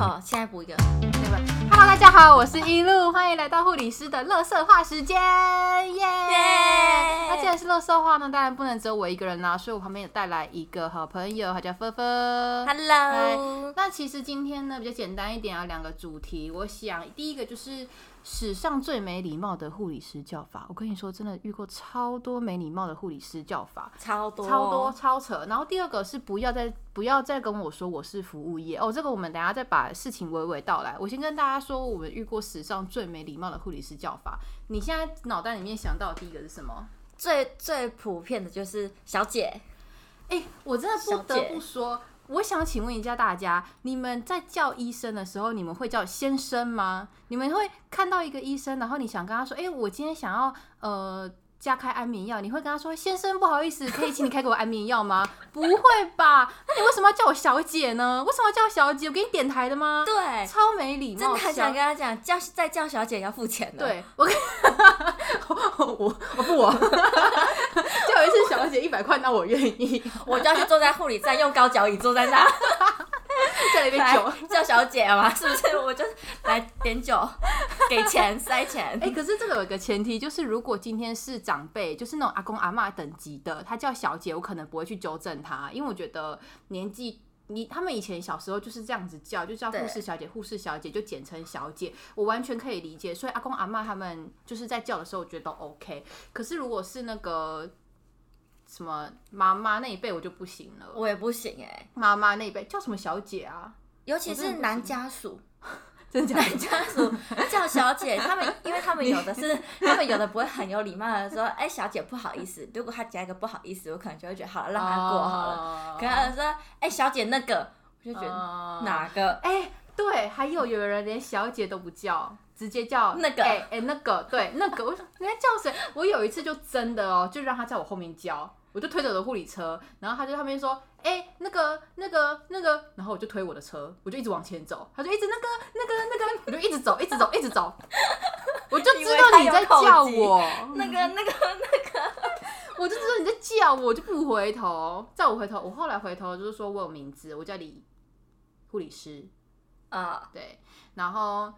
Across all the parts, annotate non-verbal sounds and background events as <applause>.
好，现在补一个。对吧？Hello，大家好，我是一路，欢迎来到护理师的乐色话时间，耶！那既然是乐色话呢，当然不能只有我一个人啦，所以我旁边有带来一个好朋友，他叫芬芬。Hello，那其实今天呢比较简单一点啊，两个主题。我想第一个就是史上最没礼貌的护理师叫法。我跟你说，真的遇过超多没礼貌的护理师叫法，超多超多超扯。然后第二个是不要再不要再跟我说我是服务业哦，这个我们等下再把事情娓娓道来。我先跟大家说，我们遇过史上最没礼貌的护理师叫法。你现在脑袋里面想到的第一个是什么？最最普遍的就是小姐，哎、我真的不得不说，我想请问一下大家，你们在叫医生的时候，你们会叫先生吗？你们会看到一个医生，然后你想跟他说，哎、我今天想要呃加开安眠药，你会跟他说，先生不好意思，可以请你开给我安眠药吗？<laughs> 不会吧？那你为什么要叫我小姐呢？为什么要叫我小姐？我给你点台的吗？对，超没礼貌，真的很小想跟他讲，叫再叫小姐要付钱的。，对我跟 <laughs> 我我我不我 <laughs> 叫一次小姐一百块，那我愿意。我就要去坐在护理站，用高脚椅坐在那，叫了一杯酒。叫小姐嘛，是不是？我就来点酒，给钱塞钱。<laughs> 哎、可是这个有一个前提，就是如果今天是长辈，就是那种阿公阿嬷等级的，他叫小姐，我可能不会去纠正他，因为我觉得年纪。你他们以前小时候就是这样子叫，就叫护士小姐，护士小姐就简称小姐，我完全可以理解。所以阿公阿嬷他们就是在叫的时候，我觉得都 OK。可是如果是那个什么妈妈那一辈，我就不行了。我也不行哎、妈妈那一辈叫什么小姐啊？尤其是男家属，<laughs> 真的假的？男家属叫小姐，他们因为他们有的是，<laughs> 他们有的不会很有礼貌的说，哎、小姐不好意思。<laughs> 如果他加一个不好意思，我可能就会觉得好了，让他过好了。了可能他说，哎、小姐那个，我就觉得、哦哪个？哎、对，还有有人连小姐都不叫，直接叫那个哎哎、那个，对，那个，我说人家叫谁？我有一次就真的哦，就让他在我后面叫，我就推着我的护理车，然后他就在后面说，哎、那个那个那个，然后我就推我的车，我就一直往前走，他就一直那个那个那个，我就一直走，一直走，一直走，我就知道你在叫我，那个那个那个，<laughs> 我就知道你在叫我，我就不回头。在我回头，我后来回头就是说我有名字，我叫李护理师，啊，对，然后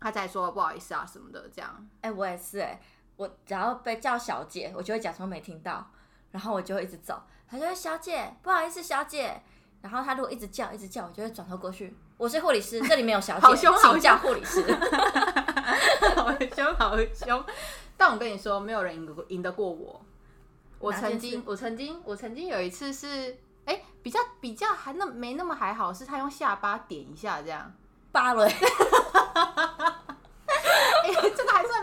他再说不好意思啊什么的，这样。哎、我也是哎、我只要被叫小姐，我就会假装没听到，然后我就会一直走，他就会小姐，不好意思，小姐。然后他如果一直叫，一直叫，我就会转头过去。我是护理师，<laughs> 这里没有小姐，好凶好请叫护理师。<laughs> 好凶，好凶！但我跟你说，没有人赢得过赢得过我。我曾经，我曾经，我曾经有一次是，哎、比较比较还那没那么还好，是他用下巴点一下这样。芭蕾，哎、这个还算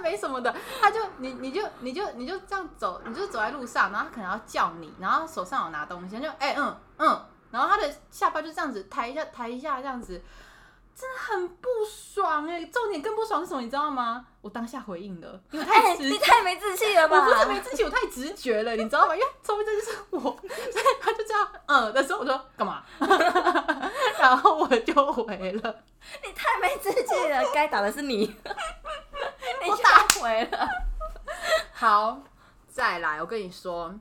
没什么的。他就你你就你就你就这样走，你就走在路上，然后他可能要叫你，然后手上有拿东西，他就哎、嗯嗯，然后他的下巴就这样子抬一下抬一下这样子，真的很不爽哎、重点更不爽是什么，你知道吗？我当下回应了，因为哎、太直你太没志气了吧？我不是没志气，我太直觉了，你知道吗？因为周边这就是我，所以他就这样嗯的时候，我说干嘛？<laughs> 然后我就回了。你太没志气了，该打的是，你我打回了。<laughs> 好，再来，我跟你说，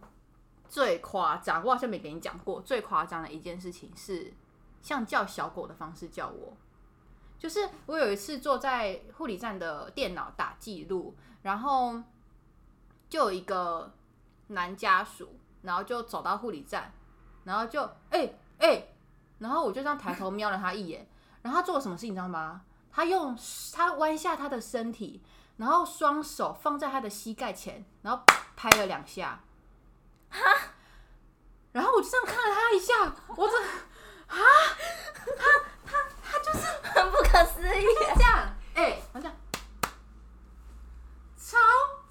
最夸张，我好像没给你讲过，最夸张的一件事情是，像叫小狗的方式叫我。就是我有一次坐在护理站的电脑打记录，然后就有一个男家属，然后就走到护理站，然后就哎哎、然后我就这样抬头瞄了他一眼，然后他做了什么事情，你知道吗？他用他弯下他的身体，然后双手放在他的膝盖前，然后拍了两下，然后我就这样看了他一下，我这很不可思议。这样，哎、好像超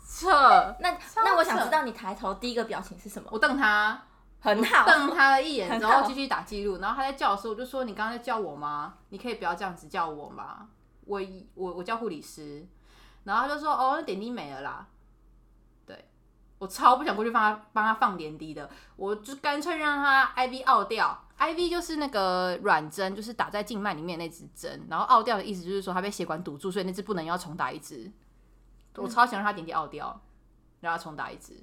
扯，那超那我想知道你抬头第一个表情是什么？我瞪他，很好，瞪他了一眼，<laughs> 然后继续打记录。然后他在叫的时候，我就说：“你刚刚在叫我吗？你可以不要这样子叫我吗？我我我叫护理师。”然后他就说：“哦，那点滴没了啦。”对我超不想过去帮他帮他放点滴的，我就干脆让他 IV 奥掉。IV 就是那个软针，就是打在静脉里面那支针，然后奥掉的意思就是说他被血管堵住，所以那支不能要重打一支。我超想让他点滴奥掉，让他重打一支。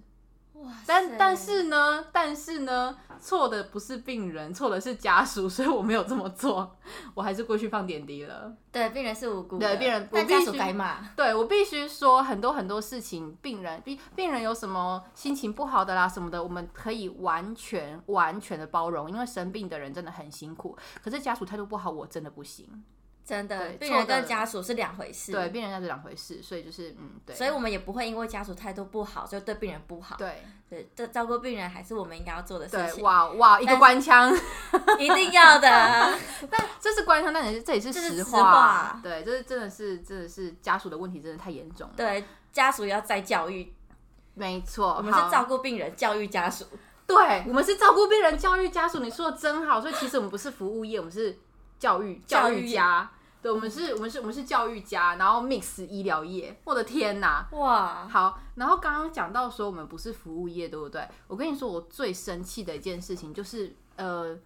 哇，但但是呢，但是呢，错的不是病人，错的是家属，<laughs> 所以我没有这么做，我还是过去放点滴了。对病人是无辜的，对病人但家属我必须该骂。对我必须说，很多很多事情，病人病病人有什么心情不好的啦什么的，我们可以完全完全的包容，因为生病的人真的很辛苦。可是家属态度不好，我真的不行。真的，病人跟家属是两回事。对，，病人家是两回事，所以就是嗯，对，所以我们也不会因为家属态度不好就对病人不好。对对，这照顾病人还是我们应该要做的事对，情，哇哇，一个官腔，<laughs> 一定要的。<laughs> 但这是官腔，但也是这也是实话，对，这是真的是真的是家属的问题，真的太严重了。对，家属要再教育，没错，我们是照顾病人，教育家属。对，我们是照顾病人、教育家属。你说的真好，所以其实我们不是服务业，我们是教育教育育家。对，我们是，我们是，我们是教育家，然后 mix 医疗业。我的天哪！哇，好，然后刚刚讲到说我们不是服务业，对不对？我跟你说，我最生气的一件事情就是，呃，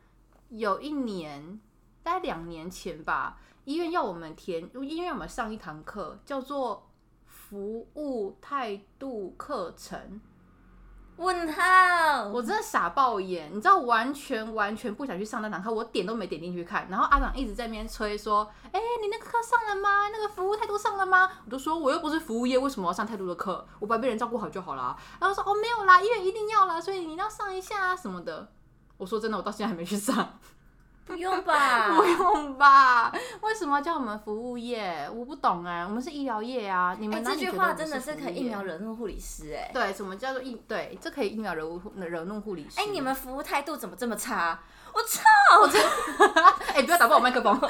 有一年，大概两年前吧，医院要我们填，医院我们上一堂课，叫做服务态度课程。问号，我真的傻爆眼，你知道，完全完全不想去上那堂课，我点都没点进去看。然后阿长一直在那边催说：“哎、你那个课上了吗？那个服务态度上了吗？”我都说：“我又不是服务业，为什么要上太多的课？我把病人照顾好就好啦。”然后说：“哦，没有啦，医院一定要啦，所以你要上一下啊什么的。”我说真的，我到现在还没去上，不用吧？<laughs> 不用吧？为什么要叫我们服务业？我不懂哎、我们是医疗业啊，你哎、们哪这句话真的是可以一秒惹怒护理师哎、对，什么叫做一对？这可以一秒惹怒惹怒护理师。哎、你们服务态度怎么这么差？我操！<laughs> 哎、不要打爆我麦克风。<laughs>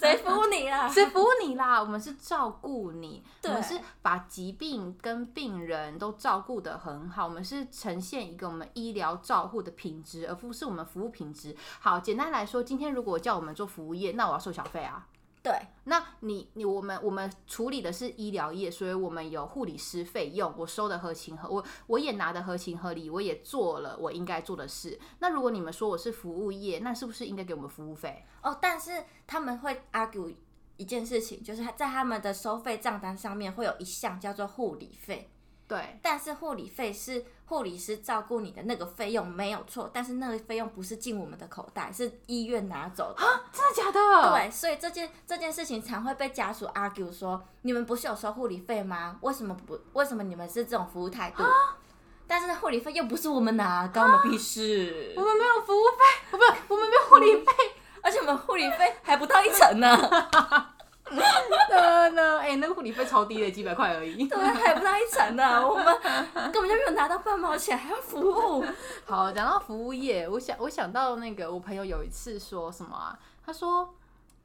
谁服务你啊？谁服啦？我们是照顾你，我们是把疾病跟病人都照顾得很好，我们是呈现一个我们医疗照护的品质，而不是我们服务品质。好，简单来说，今天如果叫我们做服务业，那我要收小费啊。对，那你你我们我们处理的是医疗业，所以我们有护理师费用，我收的合情合，我我也拿的合情合理，我也做了我应该做的事。那如果你们说我是服务业，那是不是应该给我们服务费？哦，但是他们会 argue 一件事情，就是他在他们的收费账单上面会有一项叫做护理费，对，但是护理费是护理师照顾你的那个费用没有错，但是那个费用不是进我们的口袋，是医院拿走的。真的假的？对，所以这件这件事情常会被家属 argue 说，你们不是有收护理费吗？为什么不？为什么你们是这种服务态度？但是护理费又不是我们拿，关我们屁事我。们没有服务费，不我们没有护理费。而且我们护理费还不到一成呢，<laughs> 呢呢，哎，那个护理费超低的，几百块而已。对，还不到一成呢，我们根本就没有拿到半毛钱，还要服务。好，讲到服务业，我想我想到那个我朋友有一次说什么啊？他说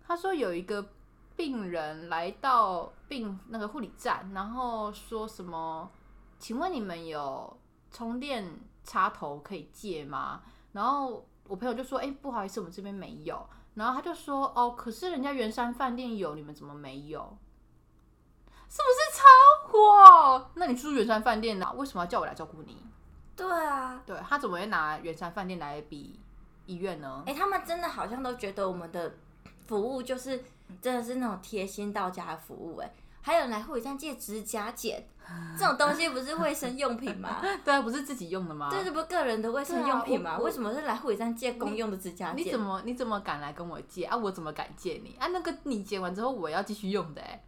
他说有一个病人来到病那个护理站，然后说什么？请问你们有充电插头可以借吗？然后我朋友就说：“哎、不好意思，我们这边没有。”然后他就说：“哦，可是人家圆山饭店有，你们怎么没有？是不是超火？那你住圆山饭店呢？为什么要叫我来照顾你？”对啊，对他怎么会拿圆山饭店来比医院呢？哎、他们真的好像都觉得我们的服务就是真的是那种贴心到家的服务、哎，还有人来护理站借指甲剪，这种东西不是卫生用品吗？<laughs> 对啊，不是自己用的吗？这是不是个人的卫生用品吗？为什么是来护理站借公用的指甲剪？你怎么你怎么敢来跟我借啊？我怎么敢借你啊？那个你剪完之后我要继续用的哎、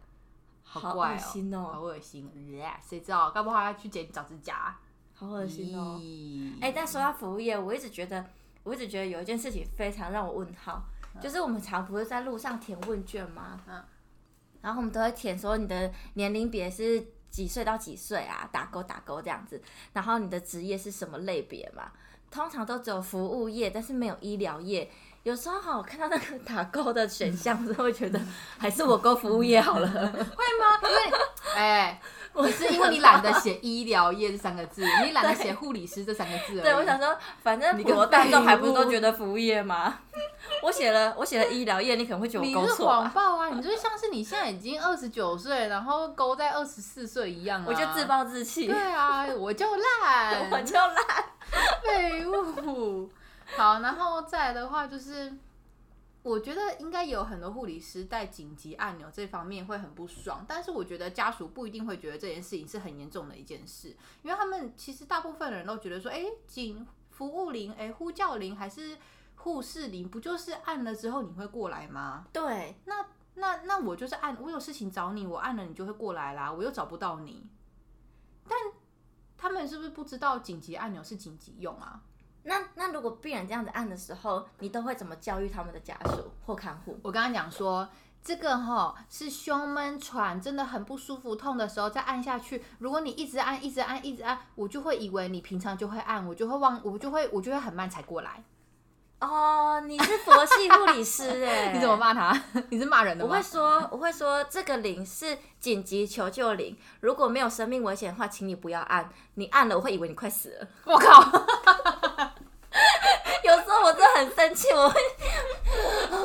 好好怪恶心哦好恶心，呃谁知道？该不会他去剪脚指甲？好恶心哦！咦哎、但说到服务业，我一直觉得，我一直觉得有一件事情非常让我问号，就是我们常不是在路上填问卷吗？嗯然后我们都会填说你的年龄别是几岁到几岁啊，打勾打勾这样子，然后你的职业是什么类别嘛？通常都只有服务业，但是没有医疗业。有时候哈，我看到那个打勾的选项，我就会觉得还是我勾服务业好了。会吗？因为 <laughs> 哎，我是因为你懒得写医疗业这三个字，<laughs> 你懒得写护理师这三个字。对，我想说，反正你个普罗大众还不是都觉得服务业吗？我写了，我写了医疗业，你可能会觉得你是我勾错吧？谎报啊！你就是像是你现在已经二十九岁，然后勾在二十四岁一样啊！我就自暴自弃，对啊，我就烂，我就烂。废物。好，然后再来的话就是，我觉得应该有很多护理师在紧急按钮这方面会很不爽，但是我觉得家属不一定会觉得这件事情是很严重的一件事，因为他们其实大部分的人都觉得说，哎，警服务铃，哎，呼叫铃还是护士铃，不就是按了之后你会过来吗？对，那那那我就是按，我有事情找你，我按了你就会过来啦，我又找不到你，但他们是不是不知道紧急按钮是紧急用啊？那那如果病人这样子按的时候，你都会怎么教育他们的家属或看护？我刚刚讲说，这个哈是胸闷喘，真的很不舒服，痛的时候再按下去。如果你一直按，一直按，一直按，我就会以为你平常就会按，我就会忘，我就会我就会很慢才过来。哦，你是佛系护理师哎？<laughs> 你怎么骂他？<laughs> 你是骂人的吗？我会说，我会说这个铃是紧急求救铃，如果没有生命危险的话，请你不要按。你按了，我会以为你快死了。我靠！<laughs> 有时候我真的很生气，我会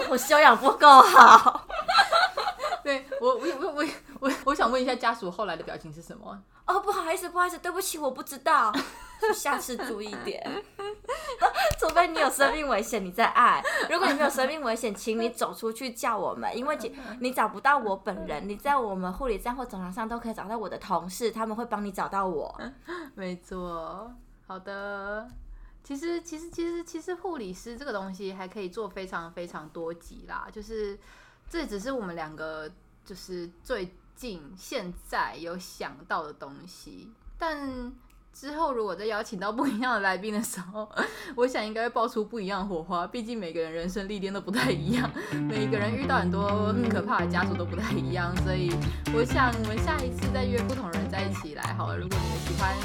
我修养不够好。对我，我，我，我，我，<laughs> 我想问一下家属后来的表情是什么？哦，不好意思，不好意思，对不起，我不知道，<laughs> 下次注意点。<laughs> 除非你有生命危险，你再爱。如果你没有生命危险，请你走出去叫我们，因为你找不到我本人，你在我们护理站或走廊上都可以找到我的同事，他们会帮你找到我。没错，好的。其实，其实，其实，其实护理师这个东西还可以做非常非常多集啦。就是这只是我们两个就是最近现在有想到的东西，但之后如果再邀请到不一样的来宾的时候，我想应该会爆出不一样的火花。毕竟每个人人生历练都不太一样，每个人遇到很多可怕的家族都不太一样，所以我想我们下一次再约不同人在一起来好了。如果你们喜欢。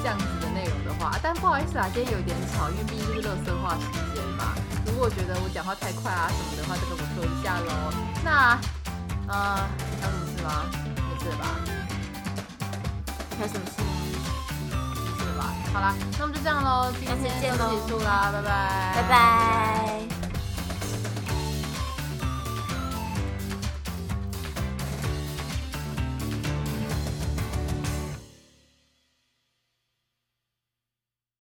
这样子的内容的话，但不好意思啊，今天有点吵，因为毕竟就是乐色话时间嘛。如果觉得我讲话太快啊什么的话，就跟我说一下喽。那，呃，还有什么事吗？没事了吧？还有什么事？没事了吧？好啦，那我们就这样喽，今天节目，结束啦，拜拜，拜拜。